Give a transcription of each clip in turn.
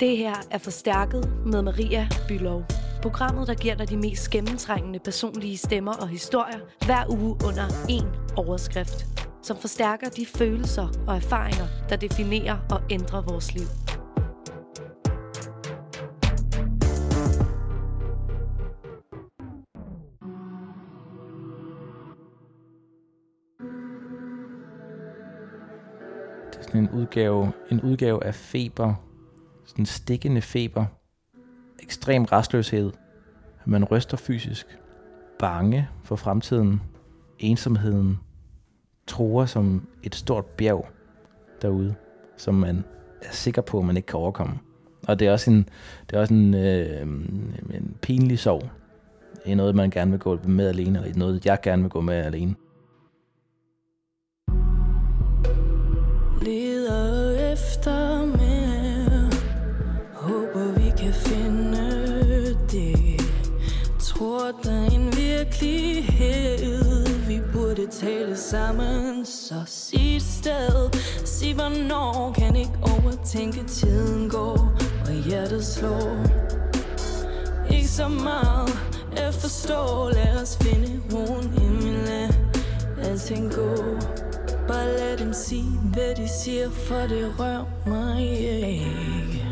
Det her er Forstærket med Maria Bylov. Programmet, der giver dig de mest gennemtrængende personlige stemmer og historier hver uge under én overskrift. Som forstærker de følelser og erfaringer, der definerer og ændrer vores liv. Det er sådan en udgave, en udgave af feber. Sådan stikkende feber. Ekstrem restløshed. Man ryster fysisk. Bange for fremtiden. Ensomheden. Tror som et stort bjerg derude, som man er sikker på, at man ikke kan overkomme. Og det er også en, det er også en, øh, en pinlig sorg. Det er noget, man gerne vil gå med alene, eller noget, jeg gerne vil gå med alene. Leder efter sammen Så sig sted Sig hvornår Kan ikke overtænke tiden går Og hjertet slår Ikke så meget At forstå Lad os finde roen Inden lad alting gå Bare lad dem sige, hvad de siger, for det rører mig ikke.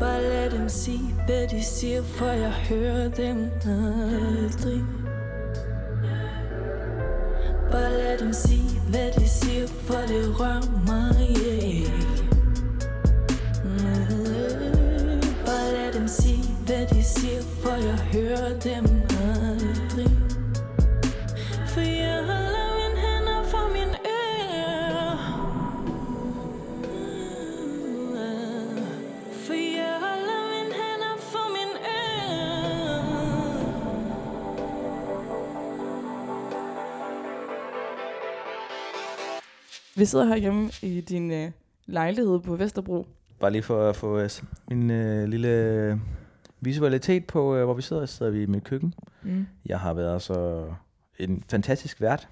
Bare lad dem sige, hvad de siger, for jeg hører dem aldrig. Dem sige, hvad de siger, for det rører mig yeah. Øh, Bare lad dem sige, hvad de siger, for jeg hører dem Vi sidder her hjemme i din øh, lejlighed på Vesterbro. Bare lige for at få øh, min øh, lille visualitet på, øh, hvor vi sidder, sidder vi i mit køkken. Mm. Jeg har været så en fantastisk vært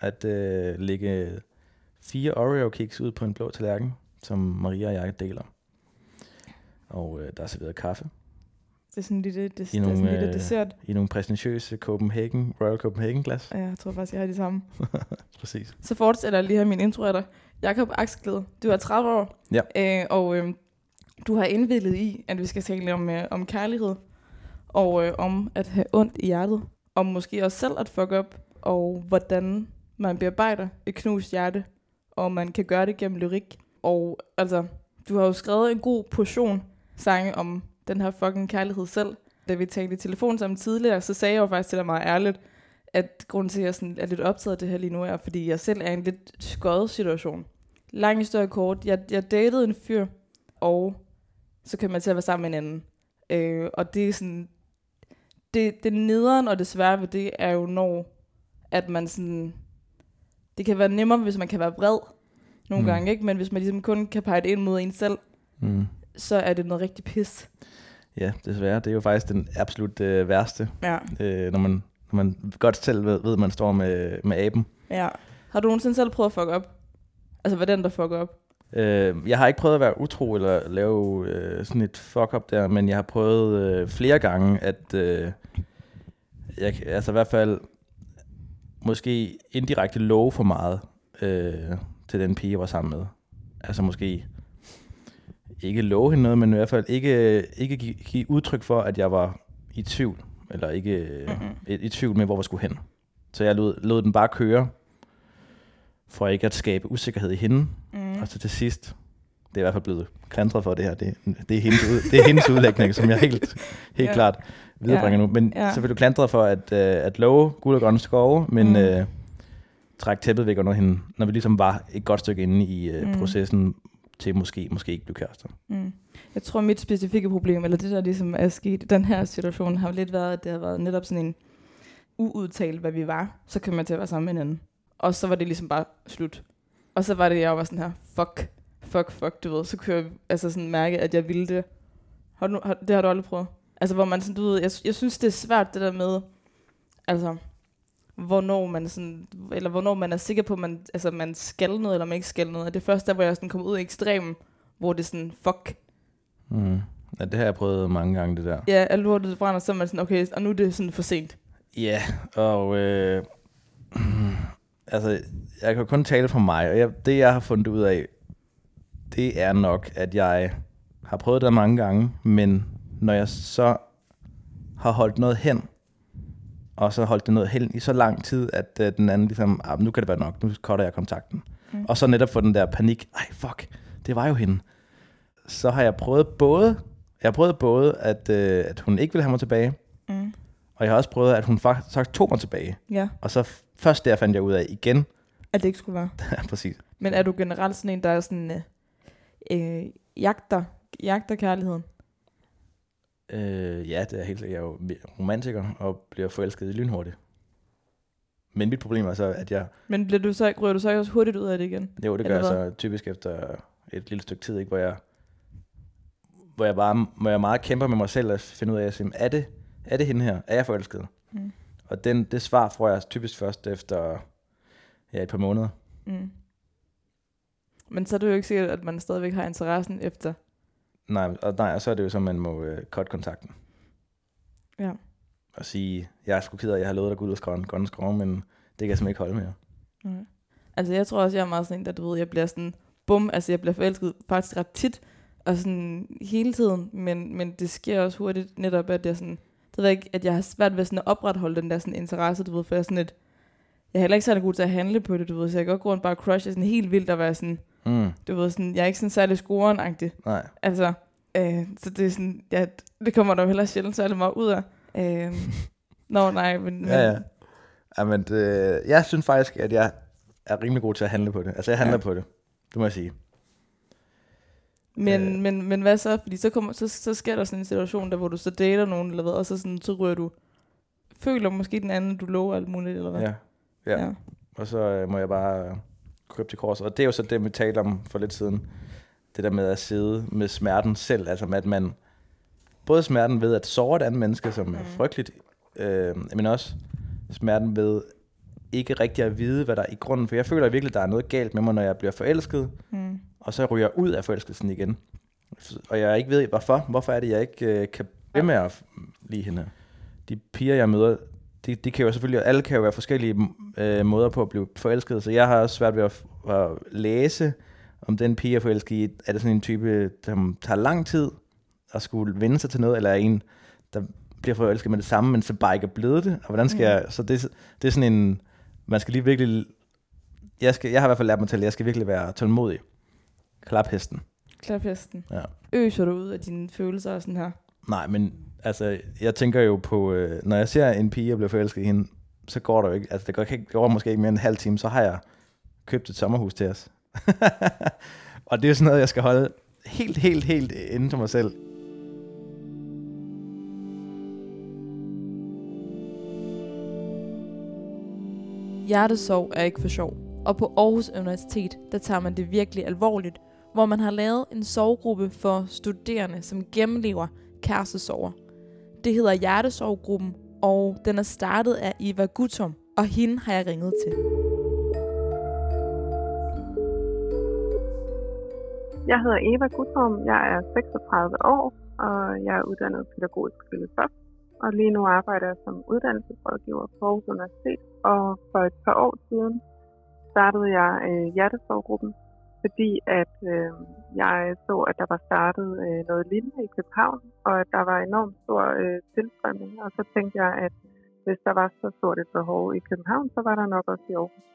at øh, lægge fire Oreo-kiks ud på en blå tallerken, som Maria og jeg deler. Og øh, der er serveret kaffe Det er sådan en lille, det, det I er nogle, sådan en lille øh, dessert. i nogle præsentøse Copenhagen, Royal Copenhagen glas. Ja, jeg tror faktisk, jeg har de samme. Præcis. Så fortsætter jeg lige her min intro af dig. Jakob Aksglæde, du er 30 år. Ja. Øh, og øh, du har indvildet i, at vi skal tale om, øh, om kærlighed. Og øh, om at have ondt i hjertet. Om måske også selv at fuck op. Og hvordan man bearbejder et knust hjerte. Og man kan gøre det gennem lyrik. Og altså, du har jo skrevet en god portion sange om den her fucking kærlighed selv. Da vi talte i telefon sammen tidligere, så sagde jeg jo faktisk til dig meget ærligt, at grunden til, at jeg sådan er lidt optaget af det her lige nu, er, fordi jeg selv er i en lidt skøjet situation. Lang historie kort. Jeg, jeg datede en fyr, og så kan man til at være sammen med en anden. Øh, og det er sådan... Det, det nederen og det svære ved det er jo, når at man sådan... Det kan være nemmere, hvis man kan være vred nogle Mm. gange, ikke? Men hvis man ligesom kun kan pege det ind mod en selv, Mm. Så er det noget rigtig pis. Ja, desværre. Det er jo faktisk den absolut øh, værste, Ja. øh, når, man, når man godt selv ved, ved at man står med, med aben. ja. Har du nogensinde selv prøvet at fuck op? Altså, hvad den, der fucker op? Øh, jeg har ikke prøvet at være utro eller lave øh, sådan et fuck-up der, men jeg har prøvet øh, flere gange, at øh, jeg, altså i hvert fald måske indirekte love for meget øh, til den pige, jeg var sammen med. Altså måske ikke love hende noget, men i hvert fald ikke, ikke give, give udtryk for, at jeg var i tvivl, eller ikke mm-hmm. i, i tvivl med, hvor jeg skulle hen. Så jeg lod, lod den bare køre, for ikke at skabe usikkerhed i hende, Mm. og så til sidst, det er i hvert fald blevet klandret for det her, det, det, er, hendes ud, det er hendes udlægning, som jeg helt, helt Ja. klart viderebringer Ja. nu. Men Ja. så vil du klandret for at, øh, at love guld og grønne skove, men Mm. øh, trække tæppet væk under hende, når vi ligesom var et godt stykke inde i øh, mm. processen til måske, måske ikke blive kærester. Mm. Jeg tror, mit specifikke problem, eller det der ligesom er sket i den her situation, har lidt været, at det har været netop sådan en uudtalt, hvad vi var. Så kom man til at være sammen med hinanden. Og så var det ligesom bare slut. Og så var det, jeg var sådan her, fuck, fuck, fuck, du ved. Så kunne jeg altså sådan mærke, at jeg ville det. Har du, har, det har du aldrig prøvet? Altså, hvor man sådan, du ved, jeg, jeg synes, det er svært, det der med, altså, hvornår man sådan, eller hvornår man er sikker på, at man, altså, man skal noget, eller man ikke skal noget. Og det første der, hvor jeg sådan kom ud i ekstremen, hvor det er sådan, fuck. Mm. Ja, det har jeg prøvet mange gange, det der. Ja, alt lortet brænder, så er man sådan, okay, og nu er det sådan for sent. Ja, og øh, altså, jeg kan kun tale for mig, og jeg, det jeg har fundet ud af, det er nok, at jeg har prøvet det mange gange, men når jeg så har holdt noget hen, og så holdt det noget hen i så lang tid, at uh, den anden ligesom, ah, nu kan det være nok, nu cutter jeg kontakten. Mm. Og så netop få den der panik, ej fuck, det var jo hende. Så har jeg prøvet både, jeg har prøvet både, at, uh, at hun ikke ville have mig tilbage, Mm. og jeg har også prøvet, at hun faktisk tog mig tilbage. Ja, Og så først der fandt jeg ud af igen, at det ikke skulle være. ja, præcis. Men er du generelt sådan en, der er sådan, øh, øh, jagter, jagter kærligheden? Øh, ja, det er helt Jeg er jo romantiker og bliver forelsket lynhurtigt. Men mit problem er så, at jeg... Men bliver du så, ryger du så også hurtigt ud af det igen? Jo, det gør jeg så typisk efter et lille stykke tid, ikke, hvor jeg hvor jeg bare hvor jeg meget kæmper med mig selv at finde ud af, at sige, er det, er det hende her? Er jeg forelsket? Mm. Og den, det svar får jeg typisk først efter ja, et par måneder. Mm. Men så er det jo ikke sikkert, at man stadigvæk har interessen efter. Nej, og, nej, og så er det jo så, at man må øh, cut kontakten. Ja. Og sige, jeg er sgu ked af, at jeg har lovet dig at ud og skrive en grønne skrove, men det kan jeg simpelthen ikke holde mere. Okay. Altså jeg tror også, jeg er meget sådan en, der du ved, jeg bliver sådan, bum, altså jeg bliver forelsket faktisk ret tit, og sådan hele tiden, men, men det sker også hurtigt netop, at jeg sådan, det ved ikke, at jeg har svært ved sådan at opretholde den der sådan interesse, du ved, for jeg er sådan et, jeg er heller ikke særlig god til at handle på det, du ved, så jeg kan godt gå rundt bare og crushe sådan helt vildt og være sådan, Mm, du ved, sådan, jeg er ikke sådan særlig scoren-agtig. nej. Altså, øh, så det er sådan, ja, det kommer der jo heller sjældent særlig meget ud af. Øh, Nå, nej, men... men Ja, ja. Jamen, det, jeg synes faktisk, at jeg er rimelig god til at handle på det. Altså, jeg handler Ja. ja. på det. Det må jeg sige. Men, Øh. men, men hvad så? Fordi så, kommer, så, så sker der sådan en situation, der hvor du så dater nogen, eller hvad, og så, sådan, så rører du... Føler måske den anden, du lover alt muligt, eller hvad? Ja. Ja. Og så øh, må jeg bare kors. Og det er jo så det, vi talte om for lidt siden. Det der med at sidde med smerten selv. Altså med, at man... Både smerten ved at såre et andet menneske, som er Mm. frygteligt, øh, men også smerten ved ikke rigtig at vide, hvad der er i grunden. For jeg føler virkelig, at der er noget galt med mig, når jeg bliver forelsket, Mm. og så ryger jeg ud af forelskelsen igen. Og jeg ikke ved, hvorfor. Hvorfor er det, jeg ikke øh, kan blive med at lide hende? De piger, jeg møder, de, de kan jo selvfølgelig, alle kan jo være forskellige øh, måder på at blive forelsket, så jeg har også svært ved at, at læse, om den pige, jeg er forelsket i, er det sådan en type, der tager lang tid at skulle vende sig til noget, eller er en, der bliver forelsket med det samme, men så bare ikke er blevet det, og hvordan skal Mm. jeg, så det, det er sådan en, man skal lige virkelig, jeg, skal, jeg har i hvert fald lært mig til, at jeg skal virkelig være tålmodig. Klap hesten. Klaphesten. Ja. Øser du ud af dine følelser og sådan her? Nej, men altså, jeg tænker jo på, øh, når jeg ser en pige, jeg bliver forelsket i hende, så går der jo ikke, altså det går, ikke, det går måske ikke mere end en halv time, så har jeg købt et sommerhus til os. og det er sådan noget, jeg skal holde helt, helt, helt inde til mig selv. Hjertesorg er ikke for sjov. Og på Aarhus Universitet, der tager man det virkelig alvorligt, hvor man har lavet en sorggruppe for studerende, som gennemlever kærestesorger. Det hedder Hjertesorggruppen, og den er startet af Eva Guttom, og hende har jeg ringet til. Jeg hedder Eva Guttorm, jeg er 36 år, og jeg er uddannet pædagogisk filosof. Og lige nu arbejder jeg som uddannelsesrådgiver på Aarhus Universitet. Og for et par år siden startede jeg øh, Hjertesorggruppen, fordi at øh, jeg så, at der var startet øh, noget lignende i København, og at der var enormt stor øh, tilstrømning. Og så tænkte jeg, at hvis der var så stort et behov i København, så var der nok også i Aarhus.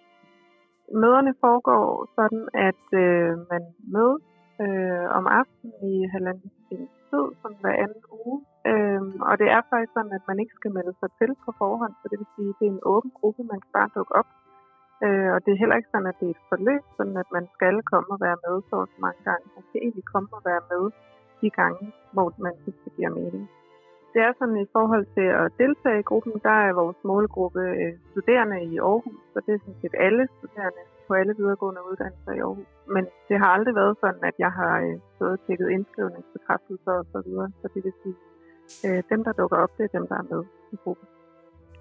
Møderne foregår sådan, at øh, man mødes øh, om aftenen i halvanden times tid, som hver anden uge. Øh, og det er faktisk sådan, at man ikke skal melde sig til på forhånd, så det vil sige, at det er en åben gruppe, man kan bare dukke op. Øh, og det er heller ikke sådan, at det er et forløb, sådan at man skal komme og være med så så mange gange. Man skal egentlig komme og være med de gange, hvor man synes, det giver mening. Det er sådan i forhold til at deltage i gruppen, der er vores målgruppe øh, studerende i Aarhus, så det er sådan set alle studerende på alle videregående uddannelser i Aarhus. Men det har aldrig været sådan, at jeg har øh, stået og tjekket indskrivningsbekræftelser og så videre. Så det vil sige, øh, dem der dukker op, det er dem, der er med i gruppen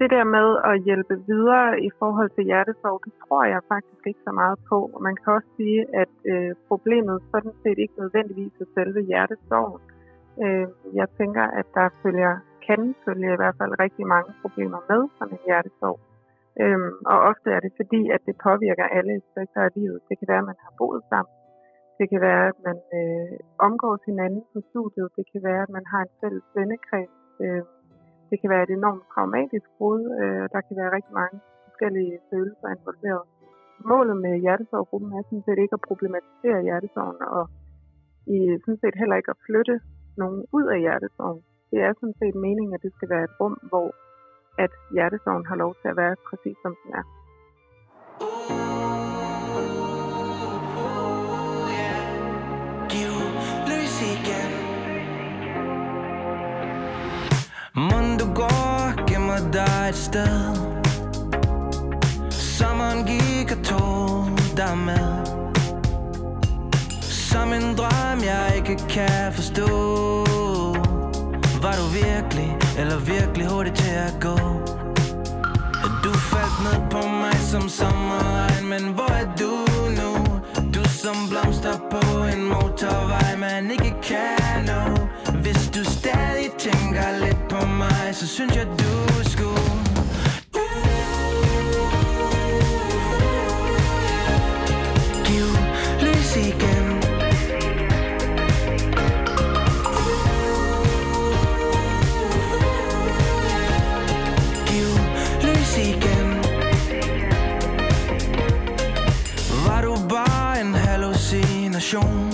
det der med at hjælpe videre i forhold til hjertesorg, det tror jeg faktisk ikke så meget på. Og man kan også sige, at øh, problemet sådan set ikke nødvendigvis er selve hjertesorgen. Øh, jeg tænker, at der følger, kan følge i hvert fald rigtig mange problemer med sådan en hjertesorg. Øh, og ofte er det fordi, at det påvirker alle aspekter af livet. Det kan være, at man har boet sammen. Det kan være, at man øh, omgås hinanden på studiet. Det kan være, at man har en fælles vennekreds. Øh, det kan være et enormt traumatisk brud, øh, og der kan være rigtig mange forskellige følelser involveret. Målet med hjertesorggruppen er sådan set ikke at problematisere hjertesorgen, og i, sådan set heller ikke at flytte nogen ud af hjertesorgen. Det er sådan set meningen, at det skal være et rum, hvor at hjertesorgen har lov til at være præcis som den er. Giv gemmer dig et sted Sommeren gik og tog dig med Som en drøm, jeg ikke kan forstå Var du virkelig, eller virkelig hurtig til at gå? Du faldt ned på mig som sommeren Men hvor er du nu? Du som blomster på en motorvej Man ikke kan nå Hvis du stadig tænker lidt på mig Så synes jeg du station.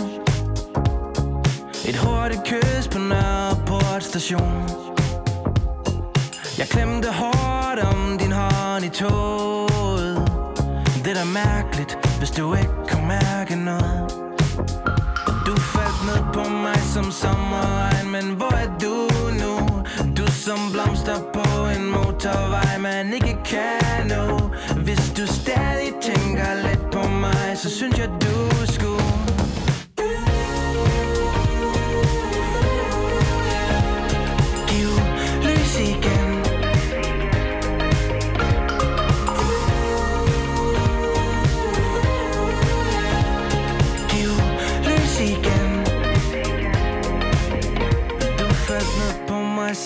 Et hurtigt kys på Nørreport station Jeg klemte hårdt om din hånd i toget. Det er da mærkeligt, hvis du ikke kunne mærke noget. Du faldt ned på mig som sommerregn Men hvor er du nu? Du som blomster på en motorvej Man ikke kan nå. Hvis du stadig tænker lidt på mig Så synes jeg du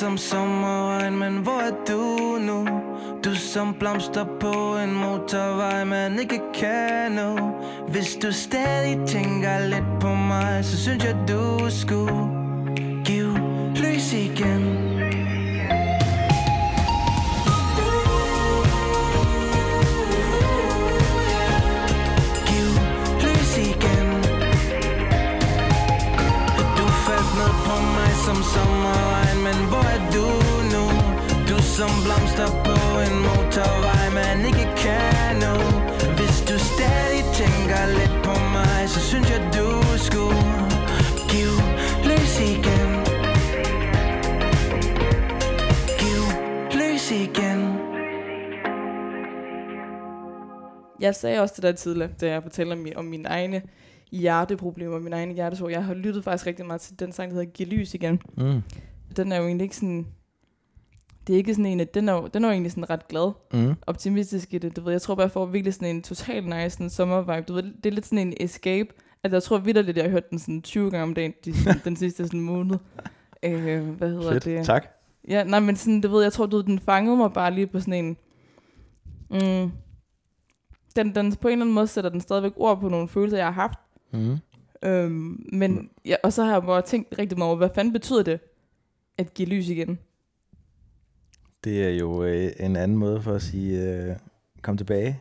som sommerregn Men hvor er du nu? Du som blomster på en motorvej Man ikke kan nå Hvis du stadig tænker lidt på mig Så synes jeg du skulle Giv lys igen Jeg sagde også til dig tidligere, da jeg fortalte om, om mine egne hjerteproblemer, mine egne hjertesorg. Jeg har lyttet faktisk rigtig meget til den sang, der hedder Giv lys igen. Mm. Den er jo egentlig ikke sådan... Det er ikke sådan en, at den er, jo, den er jo egentlig sådan ret glad, Mm. optimistisk i det. Du ved, jeg tror bare, jeg får virkelig sådan en total nice sådan sommervibe. Du ved, det er lidt sådan en escape. At jeg tror at jeg har hørt den sådan 20 gange om dagen de, den sidste sådan måned. Øh, hvad hedder Fedt. det? Tak. Ja, nej, men sådan, du ved, jeg tror, du den fangede mig bare lige på sådan en... Mm, den, den på en eller anden måde sætter den stadigvæk ord på nogle følelser, jeg har haft. Mm. Øhm, men, ja, og så har jeg bare tænkt rigtig meget over, hvad fanden betyder det, at give lys igen? Det er jo øh, en anden måde for at sige, øh, kom tilbage.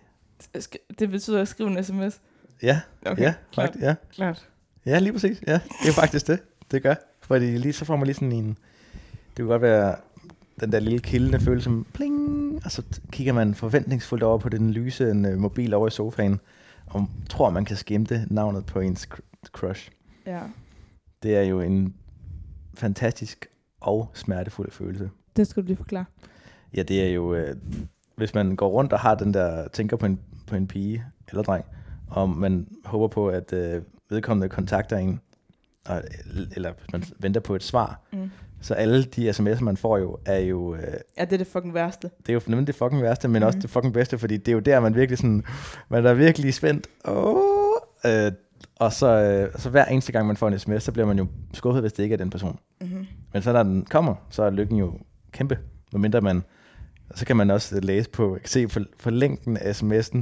Det betyder at skrive en sms. Ja, Okay, ja, klart. fakt, ja. klart. Ja, lige præcis. Ja, det er faktisk det. Det gør. Fordi lige så får man lige sådan en... Det kunne godt være den der lille kildende følelse som pling, og så kigger man forventningsfuldt over på den lyse en, uh, mobil over i sofaen, og tror, man kan skimte navnet på ens cr- crush. Ja. Det er jo en fantastisk og smertefuld følelse. Det skulle du lige forklare. Ja, det er jo, øh, hvis man går rundt og har den der, tænker på en, på en pige eller dreng, og man håber på, at øh, vedkommende kontakter en, og, eller hvis man venter på et svar, Mm. Så alle de sms'er, man får jo, er jo, øh, Ja, det er det fucking værste. det er jo nemlig det fucking værste, men mm. også Mhm. det fucking bedste, fordi det er jo der, man virkelig sådan, man er virkelig spændt. Oh, øh, og så, øh, så hver eneste gang, man får en sms, så bliver man jo skuffet, hvis det ikke er den person. Mm-hmm. Men så når den kommer, så er lykken jo kæmpe. Medmindre man, så kan man også læse på, se på, på længden af sms'en,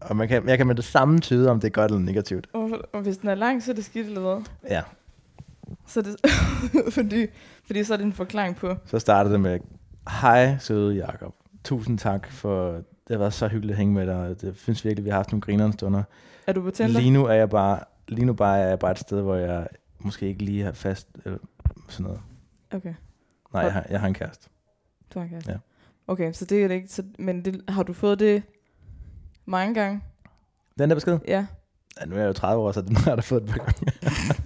og man kan, jeg kan med det samme tyde, om det er godt eller negativt. Og, og hvis den er lang, så er det skidt eller hvad? Ja, Så det, fordi, fordi så er det en forklaring på, så startede det med, hej søde Jakob, tusind tak for, det har været så hyggeligt at hænge med dig, det synes virkelig, vi har haft nogle grinerende stunder. er du på Tinder? Lige nu er jeg bare, lige nu bare er jeg bare et sted, hvor jeg måske ikke lige har fast, eller sådan noget. Okay, Nej, jeg har, jeg har en kæreste. du har en kæreste. Ja. Okay, så det er det ikke. Så, men det, har du fået det mange gange? Den der besked? Ja. Ja, nu er jeg jo 30 år, så den har jeg da fået et par gange.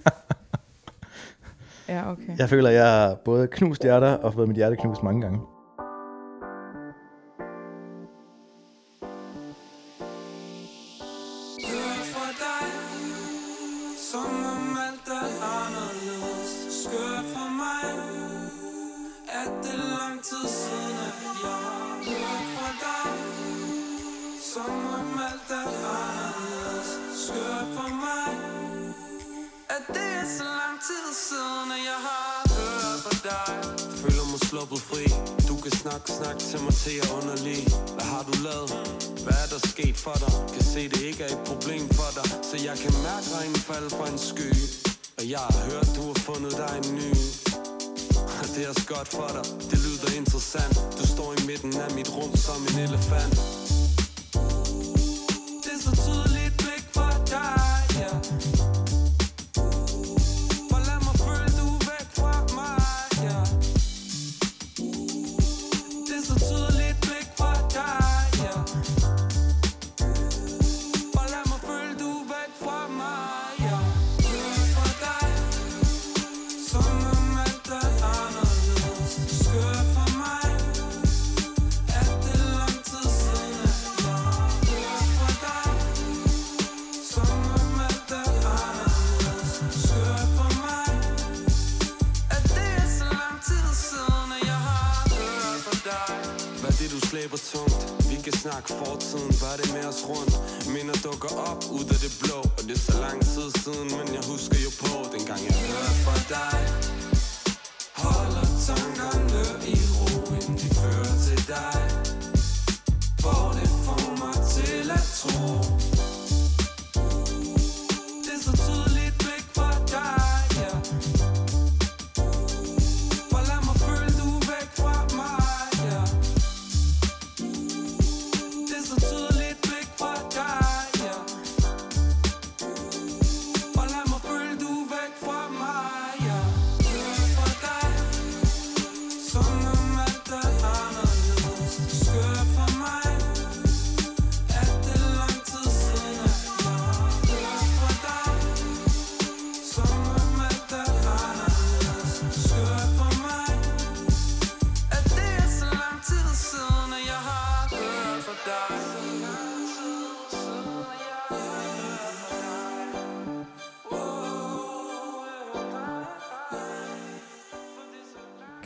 Ja, okay. Jeg føler, at jeg har både knust hjerter og fået mit hjerte knust mange gange. Du snak til mig til jeg underlig Hvad har du lavet? Hvad er der sket for dig? Kan se det ikke er et problem for dig. Så jeg kan mærke regnen falde fra en sky. Og jeg har hørt du har fundet dig en ny. Og det er også godt for dig. Det lyder interessant. Du står i midten af mit rum som en elefant.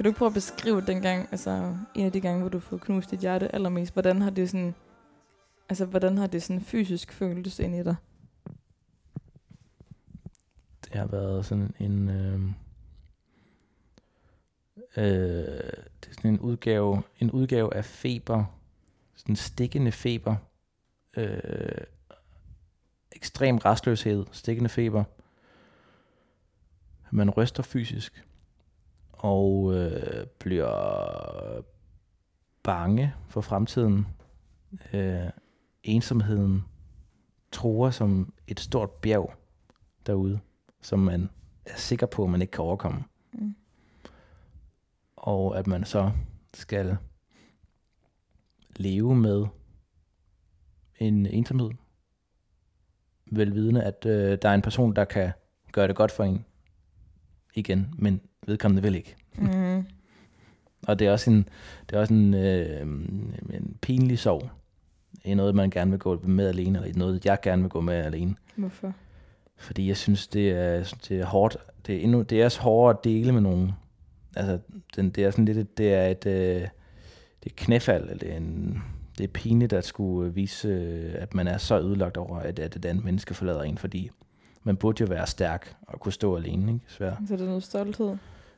Du ikke prøve at beskrive den gang, altså en af de gange, hvor du får knust dit hjerte allermest, hvordan har det sådan, altså hvordan har det sådan fysisk føltes ind i dig? Det har været sådan en... Øh, øh, det er sådan en udgave, en udgave af feber. Sådan stikkende feber. Øh, ekstrem restløshed, stikkende feber. Man ryster fysisk. Og øh, bliver bange for fremtiden. Øh, ensomheden tror som et stort bjerg derude som man er sikker på, at man ikke kan overkomme. Mm. Og at man så skal leve med en ensomhed. Velvidende, at øh, der er en person, der kan gøre det godt for en igen, men vedkommende vil ikke. Mm. Og det er også en, det er også en, øh, en pinlig sorg. Det er noget, man gerne vil gå med alene, eller noget, jeg gerne vil gå med alene. Hvorfor? Fordi jeg synes, det er, det er hårdt. Det er, endnu, det er også hårdere at dele med nogen. altså, den, det er sådan lidt, et- det er et, øh, det er knæfald, eller det er, en, det er pinligt at skulle vise, øh, at man er så ødelagt over, at, at et andet menneske forlader en, fordi man burde jo være stærk og kunne stå alene, ikke? Svær. Så det er noget stolthed.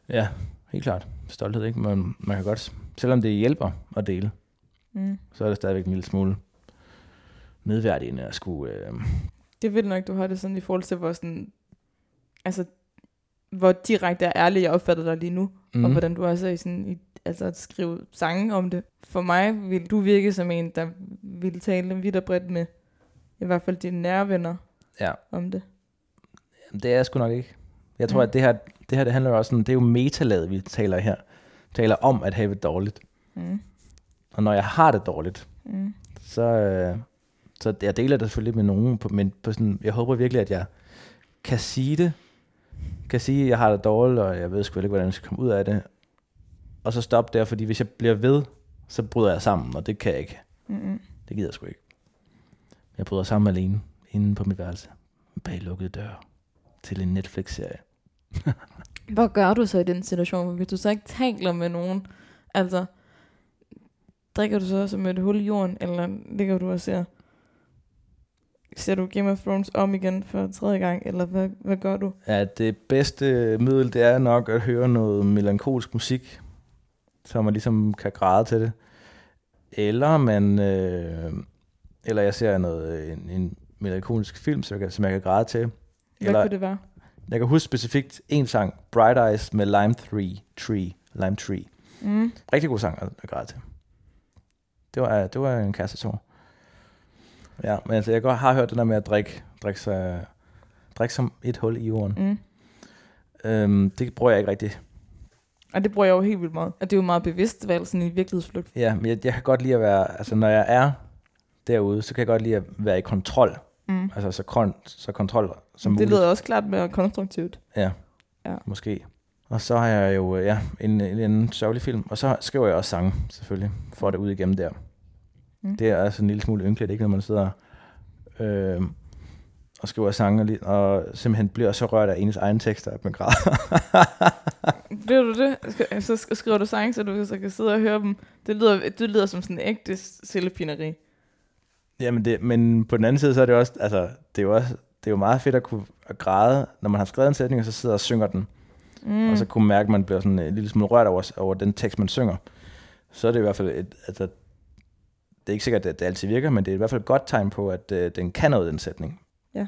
Ja, helt klart. Stolthed, ikke? Man, man kan godt, selvom det hjælper at dele, Mm. så er det stadigvæk en lille smule nedværdigende at skulle... Øh, Det vildt nok, du har det sådan i forhold til, hvor sådan, altså, hvor direkte og ærlig jeg opfatter dig lige nu, mm. og hvordan du også er i sådan, i, altså at skrive sange om det. For mig vil du virke som en, der vil tale vidt og bredt med, i hvert fald dine nære venner Ja. om det. Jamen, det er jeg sgu nok ikke. Jeg tror, mm. at det her, det her det handler jo også sådan, det er jo metalaget, vi taler her. taler om at have det dårligt. Mm. Og når jeg har det dårligt, Mm. så, øh, så jeg deler det selvfølgelig med nogen, på, men på sådan, jeg håber virkelig, at jeg kan sige det, kan sige, at jeg har det dårligt, og jeg ved sgu ikke, hvordan jeg skal komme ud af det, og så stoppe der, fordi hvis jeg bliver ved, så bryder jeg sammen, og det kan jeg ikke. Mm. Det gider jeg sgu ikke. Jeg bryder sammen alene, inde på mit værelse, bag lukkede døre, til en Netflix-serie. Hvad gør du så i den situation, hvis du så ikke taler med nogen? Altså, drikker du så som et hul i jorden, eller ligger du og ser, ser du Game of Thrones om igen for tredje gang, eller hvad, hvad gør du? Ja, det bedste middel, det er nok at høre noget melankolsk musik, så man ligesom kan græde til det. Eller man, øh, eller jeg ser noget, en, en melankolsk film, som jeg, som jeg kan græde til. Hvad Eller- kunne det være? Jeg kan huske specifikt en sang, Bright Eyes med Lime Tree, Tree, Lime Tree. Mm. Rigtig god sang at, græde til. Det var, det var en kærestesorg. Ja, men altså, jeg godt har hørt det der med at drikke, drikke, sig, drikke som et hul i jorden. Mm. Øhm, det bruger jeg ikke rigtigt. Og det bruger jeg jo helt vildt meget. Og det er jo meget bevidst valg, sådan i virkelighedsflugt. Ja, men jeg, jeg kan godt lide at være, altså når jeg er derude, så kan jeg godt lide at være i kontrol. Mm. Altså så, kon, så kontrol som Det muligt. lyder også klart mere konstruktivt. Ja, Ja. måske. Og så har jeg jo ja, en, en, en sørgelig film, og så skriver jeg også sange, selvfølgelig, for det ud igennem der. Mm. Det er altså en lille smule ynkeligt, ikke, når man sidder øh, og skriver sange, og og simpelthen bliver så rørt af ens egen tekster, at man græder. Bliver du det? Så sk- skriver du sange, så du så kan sidde og høre dem. Det lyder, det lyder som sådan en ægte selvpineri. Jamen det, men på den anden side, så er det også, altså, det er jo også, det er jo meget fedt at kunne at græde, når man har skrevet en sætning, og så sidder og synger den. Mm. Mm. Og så kunne man mærke, at man bliver sådan en lille smule rørt over, over den tekst, man synger. Så er det i hvert fald et, altså, det er ikke sikkert, at det altid virker, men det er i hvert fald et godt tegn på, at øh, den kan noget, den sætning. Ja.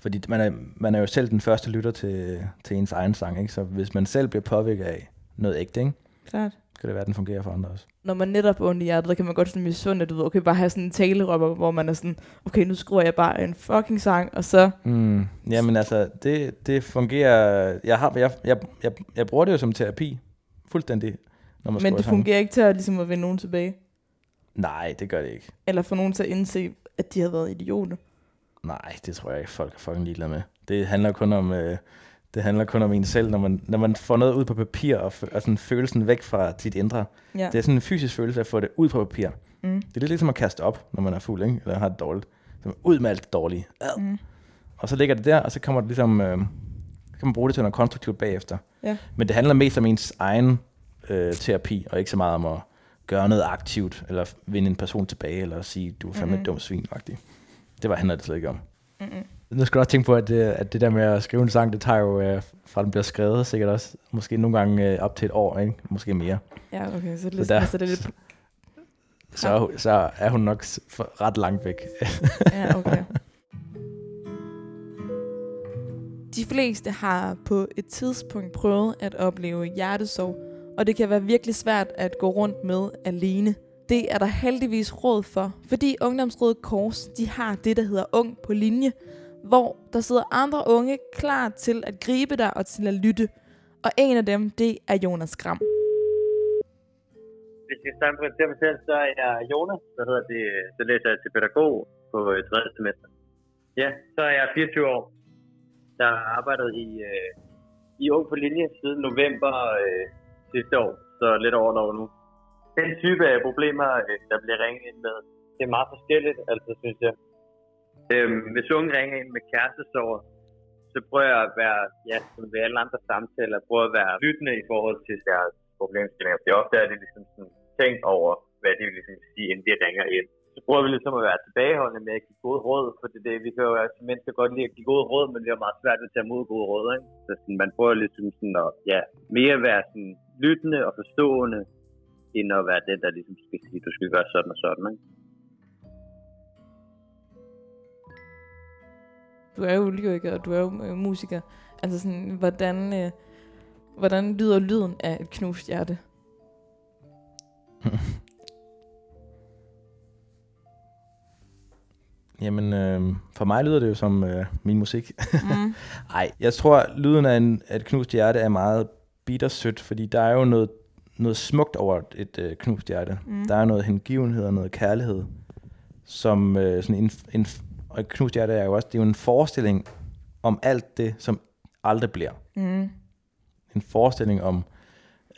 Fordi man er, man er jo selv den første lytter til, til ens egen sang, ikke? så hvis man selv bliver påvirket af noget ægte, ikke? Klart. Kan det være, at den fungerer for andre også. Når man netop er ondt i hjertet, kan man godt sådan misunde, du ved, okay, bare have sådan en talerøpper, hvor man er sådan, okay, nu skriver jeg bare en fucking sang, og så, Mm. Jamen altså, det, det fungerer... Jeg, har, jeg, jeg, jeg, jeg bruger det jo som terapi, fuldstændig, når man men det sange. fungerer ikke til at, ligesom at vinde nogen tilbage. Nej, det gør det ikke. Eller få nogen til at indse, at de har været idioter. Nej, det tror jeg ikke, folk er fucking ligeglade med. Det handler kun om, øh, det handler kun om en selv, når man, når man får noget ud på papir, og, f- og sådan følelsen væk fra dit indre. Ja. Det er sådan en fysisk følelse at få det ud på papir. Mm. Det er lidt ligesom at kaste op, når man er fuld, ikke? eller har det dårligt. Så ud med alt det dårlige. Ad. Mm. Og så ligger det der, og så kommer det ligesom, øh, så kan man bruge det til noget konstruktivt bagefter. Ja. Men det handler mest om ens egen øh, terapi, og ikke så meget om at gøre noget aktivt, eller vinde en person tilbage, eller sige, du er fandme Mhm. mm-hmm. dum svin -agtig. Det var handler det slet ikke om. Mm-mm. Nu skal du også tænke på, at det, at det der med at skrive en sang, det tager jo øh, fra den bliver skrevet, sikkert også måske nogle gange øh, op til et år, ikke? måske mere. Ja, okay, så, det, Så der- altså, det er lidt... Så, hun- så er hun nok ret langt væk. Ja, okay. De fleste har på et tidspunkt prøvet at opleve hjertesorg, og det kan være virkelig svært at gå rundt med alene. Det er der heldigvis råd for, fordi Ungdomsrådet Kors de har det, der hedder Ung på linje, hvor der sidder andre unge klar til at gribe dig og til at lytte. Og en af dem, det er Jonas Gram. Hvis jeg starter på mig selv, så er jeg Jonas. så, hedder det? Så læser jeg til pædagog på øh, semester. Ja, så er jeg 24 år. Der har arbejdet i, øh, i Ung på linje siden november øh, sidste år. Så lidt over et år nu. Den type af problemer, øh, der bliver ringet ind med, det er meget forskelligt, altså synes jeg. Øhm, hvis unge ringer ind med kærestesorg, så prøver jeg at være, ja, som ved alle andre samtaler, prøver at være lyttende i forhold til deres problemstillinger. Det er ofte, at det ligesom sådan, tænkt over, hvad det vil ligesom sige, inden de ringer ind. Så prøver vi ligesom at være tilbageholdende med at give gode råd, for det, er det vi kan jo som mennesker godt lide at give gode råd, men det er meget svært at tage imod gode råd, ikke? Så sådan, man prøver ligesom sådan at, ja, mere være sådan lyttende og forstående, end at være den, der ligesom skal sige, du skal gøre sådan og sådan, ikke? Du er jo lyriker, og du er jo øh, musiker. Altså sådan, hvordan, øh, hvordan lyder lyden af et knust hjerte? Jamen, øh, for mig lyder det jo som øh, min musik. Mm. Ej, jeg tror, lyden af, en, af et knust hjerte er meget bittersødt, fordi der er jo noget, noget smukt over et øh, knust hjerte. Mm. Der er noget hengivenhed og noget kærlighed, som øh, sådan en, en, og et knust hjerte er jo også, det er jo en forestilling om alt det, som aldrig bliver. Mm. En forestilling om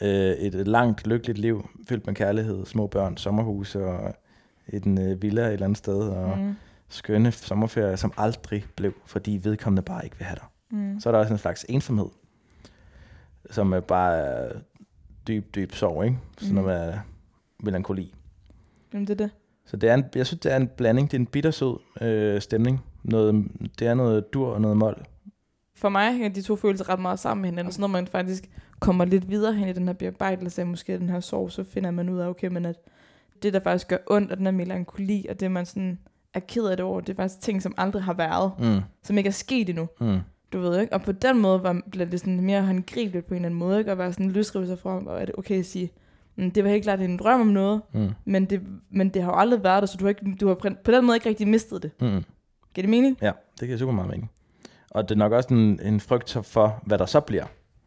øh, et, langt, lykkeligt liv, fyldt med kærlighed, små børn, sommerhus og en øh, villa et eller andet sted, og Mm. skønne sommerferier, som aldrig blev, fordi vedkommende bare ikke vil have dig. Mm. Så er der også en slags ensomhed, som er bare er dyb, dyb sorg, ikke? Sådan Mhm. noget med melankoli. Jamen, det er det. Så det er en, jeg synes, det er en blanding. Det er en bittersød øh, stemning. Noget, det er noget dur og noget mål. For mig hænger de to følelser ret meget sammen med hinanden. Så når man faktisk kommer lidt videre hen i den her bearbejdelse af måske den her sorg, så finder man ud af, okay, men at det, der faktisk gør ondt, og den her melankoli, og det, man sådan er ked af det over, det er faktisk ting, som aldrig har været, Mm, som ikke er sket endnu. mm, Du ved ikke? Og på den måde var, blev det sådan mere håndgribeligt på en eller anden måde, ikke? Og være sådan løsrive sig fra, og er det okay at sige, det var helt klart en drøm om noget, mm, men det, men det har jo aldrig været der, så du har, ikke, du har på på den måde ikke rigtig mistet det. mm. Giver det mening? Ja, det giver super meget mening. Og det er nok også en, en frygt for, hvad der så bliver.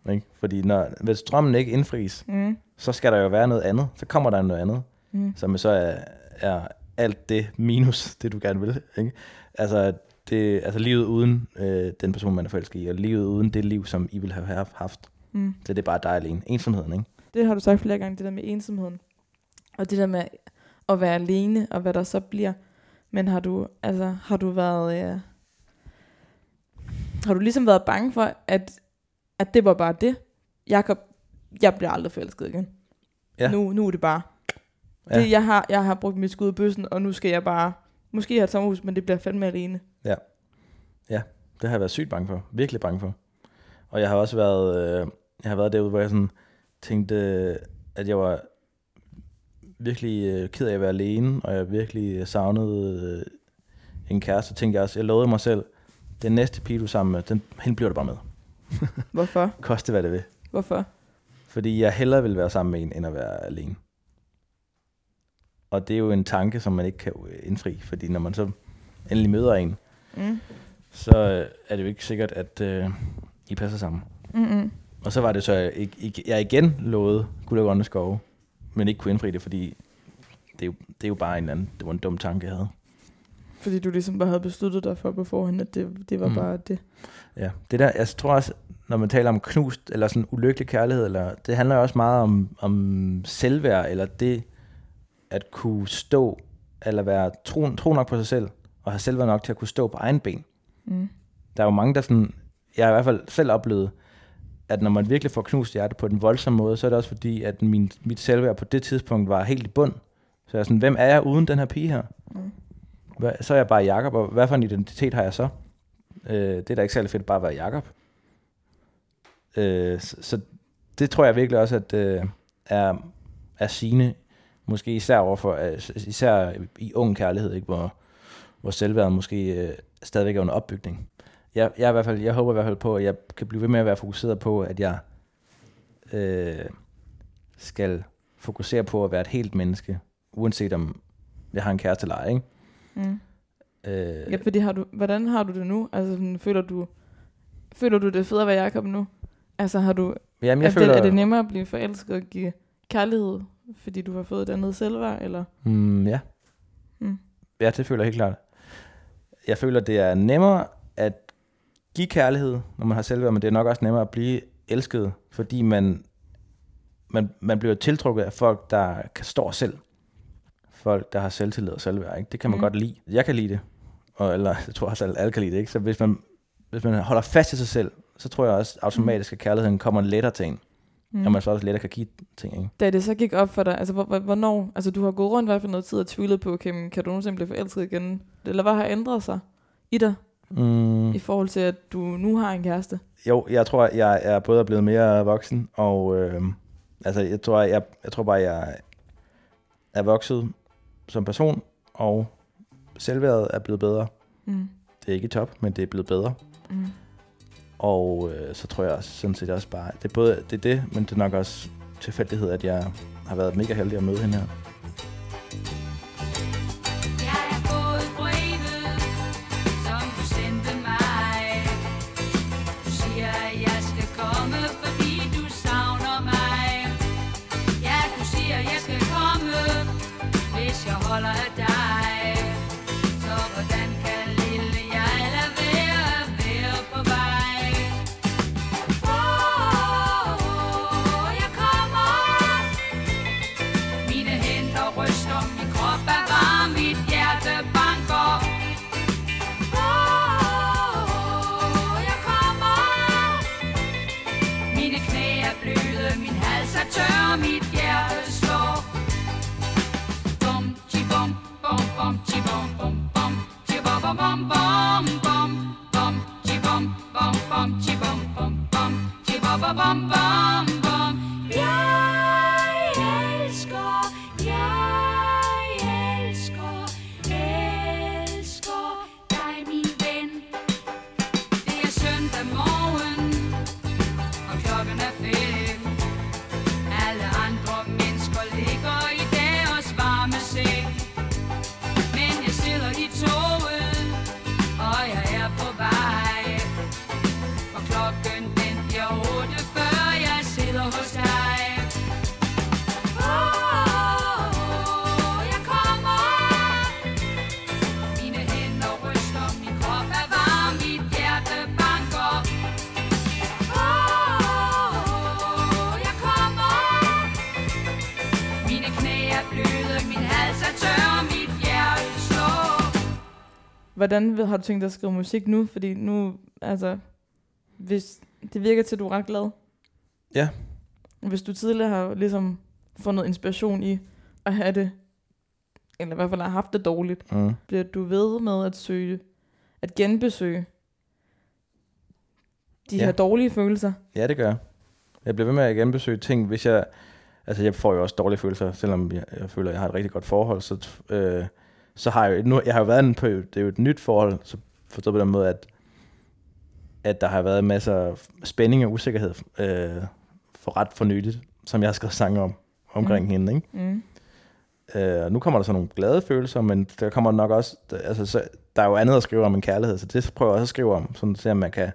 Ikke? Fordi når, hvis drømmen ikke indfries, Mm. så skal der jo være noget andet. Så kommer der noget andet, Mm. som så er, er alt det minus, det du gerne vil. Ikke? Altså, det, altså livet uden øh, den person, man er forelsket i, og livet uden det liv, som I ville have haft. Mm. Så det er bare dig alene. Ensomheden, ikke? Det har du sagt flere gange, det der med ensomheden. Og det der med at være alene, og hvad der så bliver. Men har du, altså, har du været... Øh, har du ligesom været bange for, at, at det var bare det? Jakob, jeg bliver aldrig forelsket igen. Ja. Nu, nu er det bare... Ja. Det, jeg, har, jeg har brugt mit skud i bøssen, og nu skal jeg bare... Måske have et sommerhus, men det bliver fandme alene. Det har jeg været sygt bange for. Virkelig bange for. Og jeg har også været, øh, jeg har været derude, hvor jeg sådan tænkte, at jeg var virkelig øh, ked af at være alene, og jeg virkelig savnede øh, en kæreste. Så tænkte jeg også, jeg lovede mig selv, den næste pige, du sammen med, den, hende bliver du bare med. Hvorfor? Koste hvad det vil. Hvorfor? Fordi jeg hellere vil være sammen med en, end at være alene. Og det er jo en tanke, som man ikke kan øh, indfri, fordi når man så endelig møder en, Mm. så er det jo ikke sikkert, at øh, I passer sammen. Mm-mm. Og så var det så, jeg, jeg igen lovede guld og grønne skove, men ikke kunne indfri det, fordi det er, jo, det er jo bare en eller anden, det var en dum tanke, jeg havde. Fordi du ligesom bare havde besluttet dig for på forhånd, at det, det var mm. bare det. Ja, det der, jeg tror også, når man taler om knust, eller sådan ulykkelig kærlighed, eller, det handler jo også meget om, om selvværd, eller det at kunne stå, eller være tro, tro nok på sig selv, og have selvværd nok til at kunne stå på egen ben. Mm. Der er jo mange, der sådan, jeg har i hvert fald selv oplevet, at når man virkelig får knust hjerte på den voldsomme måde, så er det også fordi, at min, mit selvværd på det tidspunkt var helt i bund. Så jeg er sådan, hvem er jeg uden den her pige her? Mm. Hvad, så er jeg bare Jakob, og hvad for en identitet har jeg så? Øh, det er da ikke særlig fedt bare at være Jakob. Øh, så, så det tror jeg virkelig også, at øh, er, er sine, måske især overfor, øh, især i ung kærlighed, ikke? Hvor, hvor selvværdet måske øh, stadigvæk er under opbygning. Jeg, jeg, er i hvert fald, jeg håber i hvert fald på, at jeg kan blive ved med at være fokuseret på, at jeg øh, skal fokusere på at være et helt menneske, uanset om jeg har en kæreste eller ej, ikke? Mm. Øh, Ja, fordi har du, hvordan har du det nu? Altså, sådan, føler du, føler du det er fedt at være Jacob nu? Altså, har du, jamen, er, jeg føler, det, er det nemmere at blive forelsket og give kærlighed, fordi du har fået et andet selvværd, eller? Mm, ja. Mm. Ja, det føler jeg helt klart. Jeg føler, det er nemmere give kærlighed, når man har selvværd, men det er nok også nemmere at blive elsket, fordi man, man, man bliver tiltrukket af folk, der kan stå selv. Folk, der har selvtillid og selvværd. Ikke? Det kan man Mm. mm. godt lide. Jeg kan lide det. Og, eller jeg tror også, at alle kan lide det. Ikke? Så hvis man hvis man holder fast i sig selv, så tror jeg også automatisk, at kærligheden kommer lettere til en. Mm. Og man så også lettere kan give ting. Ikke? Da det så gik op for dig, altså hvor- hvor- hvornår, altså du har gået rundt i hvert fald noget tid og tvivlet på, okay, men kan du nogensinde blive forelsket igen? Eller hvad har ændret sig i dig, Mm. i forhold til, at du nu har en kæreste? Jo, jeg tror, jeg er både blevet mere voksen, og øh, altså, jeg tror, jeg, jeg tror bare, jeg er vokset som person, og selvværdet er blevet bedre. Mm. Det er ikke top, men det er blevet bedre. Mm. Og øh, så tror jeg også, sådan set også bare, det er både det, er det men det er nok også tilfældighed, at jeg har været mega heldig at møde hende her. Hvis jeg holder Hvordan har du tænkt dig at skrive musik nu? Fordi nu, altså, hvis det virker til, at du er ret glad. Ja. Hvis du tidligere har ligesom fundet inspiration i at have det, eller i hvert fald har haft det dårligt, Mm. bliver du ved med at søge, at genbesøge de Ja. her dårlige følelser? Ja, det gør jeg. Jeg bliver ved med at genbesøge ting, hvis jeg... Altså, jeg får jo også dårlige følelser, selvom jeg, jeg føler, at jeg har et rigtig godt forhold, så, øh, så har jeg jo... Nu, jeg har jo været inde på, det er jo et nyt forhold, så forstået på den måde, at, at der har været masser af spænding og usikkerhed øh, for ret for nyligt, som jeg har skrevet sange om, omkring Mm. hende, ikke? Mm. Øh, og nu kommer der så nogle glade følelser, men der kommer nok også, altså, så, der er jo andet at skrive om en kærlighed, så det prøver jeg også at skrive om, sådan så man kan,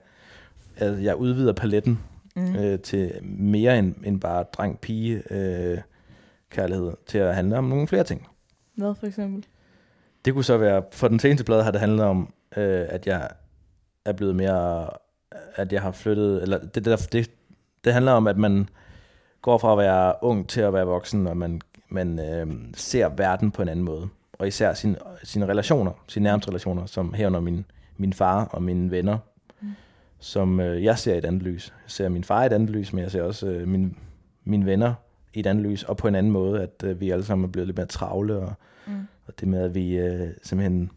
altså, jeg udvider paletten mm. øh, til mere end, end bare dreng-pige øh, kærlighed, til at handle om nogle flere ting. Hvad for eksempel? Det kunne så være, for den seneste plade har det handlet om, øh, at jeg er blevet mere, at jeg har flyttet, eller det, det, det, det handler om, at man går fra at være ung til at være voksen, og man, man øh, ser verden på en anden måde. Og især sine, sine relationer, sine nærmeste relationer, som herunder min, min far og mine venner, Mm. som øh, jeg ser i et andet lys. Jeg ser min far i et andet lys, men jeg ser også øh, mine, mine venner i et andet lys, og på en anden måde, at øh, vi alle sammen er blevet lidt mere travle, og, Mm. Og det med, at vi øh, simpelthen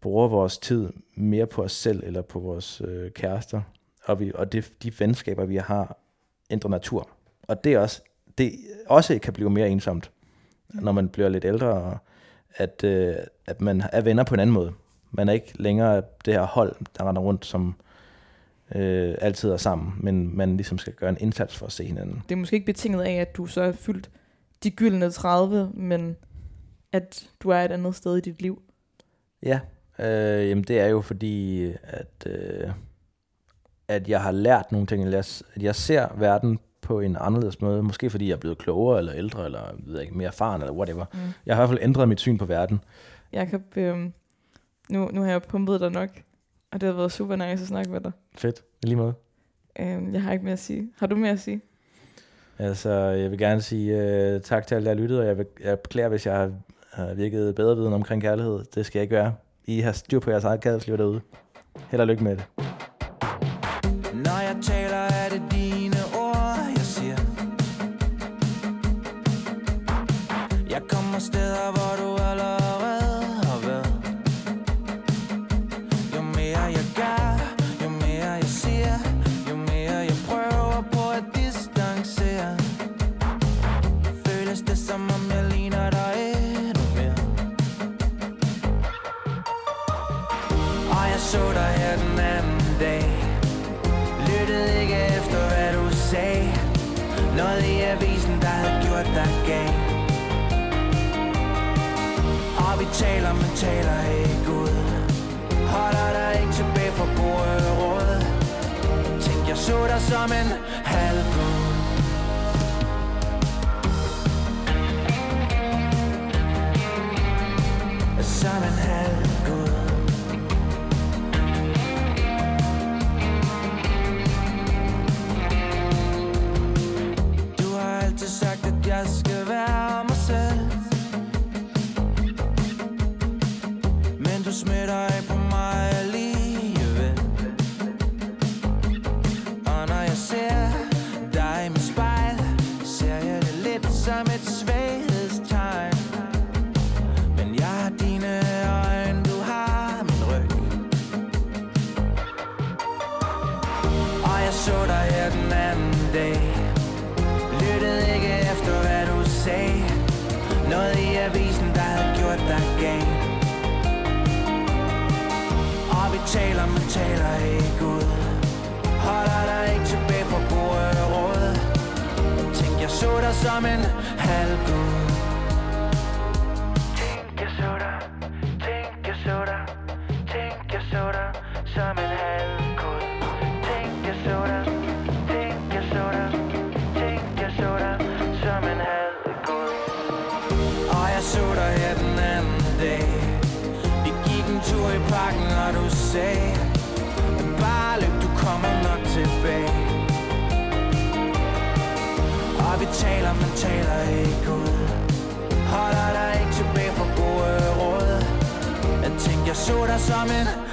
bruger vores tid mere på os selv, eller på vores øh, kærester, og, vi, og det, de venskaber, vi har, ændrer natur. Og det er også, det også kan blive mere ensomt, når man bliver lidt ældre, og at, øh, at man er venner på en anden måde. Man er ikke længere det her hold, der render rundt, som øh, altid er sammen, men man ligesom skal gøre en indsats for at se hinanden. Det er måske ikke betinget af, at du så er fyldt de gyldne 30, men at du er et andet sted i dit liv. Ja, øh, jamen det er jo fordi, at, øh, at jeg har lært nogle ting, eller jeg, at jeg ser verden på en anderledes måde. Måske fordi jeg er blevet klogere, eller ældre, eller jeg ved ikke, mere erfaren, eller whatever. Mm. Jeg har i hvert fald ændret mit syn på verden. Jakob, øhm, nu, nu har jeg pumpet dig nok, og det har været super nice at snakke med dig. Fedt, i lige måde. Øhm, jeg har ikke mere at sige. Har du mere at sige? Altså, jeg vil gerne sige uh, tak til alle, der har lyttet, og jeg, vil, jeg beklager, hvis jeg har, har virket bedre viden omkring kærlighed. Det skal jeg ikke være. I har styr på jeres eget kærlighedsliv derude. Held og lykke med det. Havde gal Og vi taler, men taler ikke ud. Holder dig ikke tilbage for gode råd. Tænk jeg så dig som en halvgud. Som en halvgud som en halvgud. Tænk jeg så dig, tænk jeg så dig Tænk jeg så dig som en halvgud. Tænk jeg så dig, tænk jeg så dig Tænk jeg så dig som en halvgud. Og jeg så dig her den anden dag. Vi gik en tur i parken og du sagde Bare løb, du kommer nok tilbage. Vi taler, men taler ikke ud Holder dig ikke tilbage for gode råd. Jeg tænkte, jeg så dig som en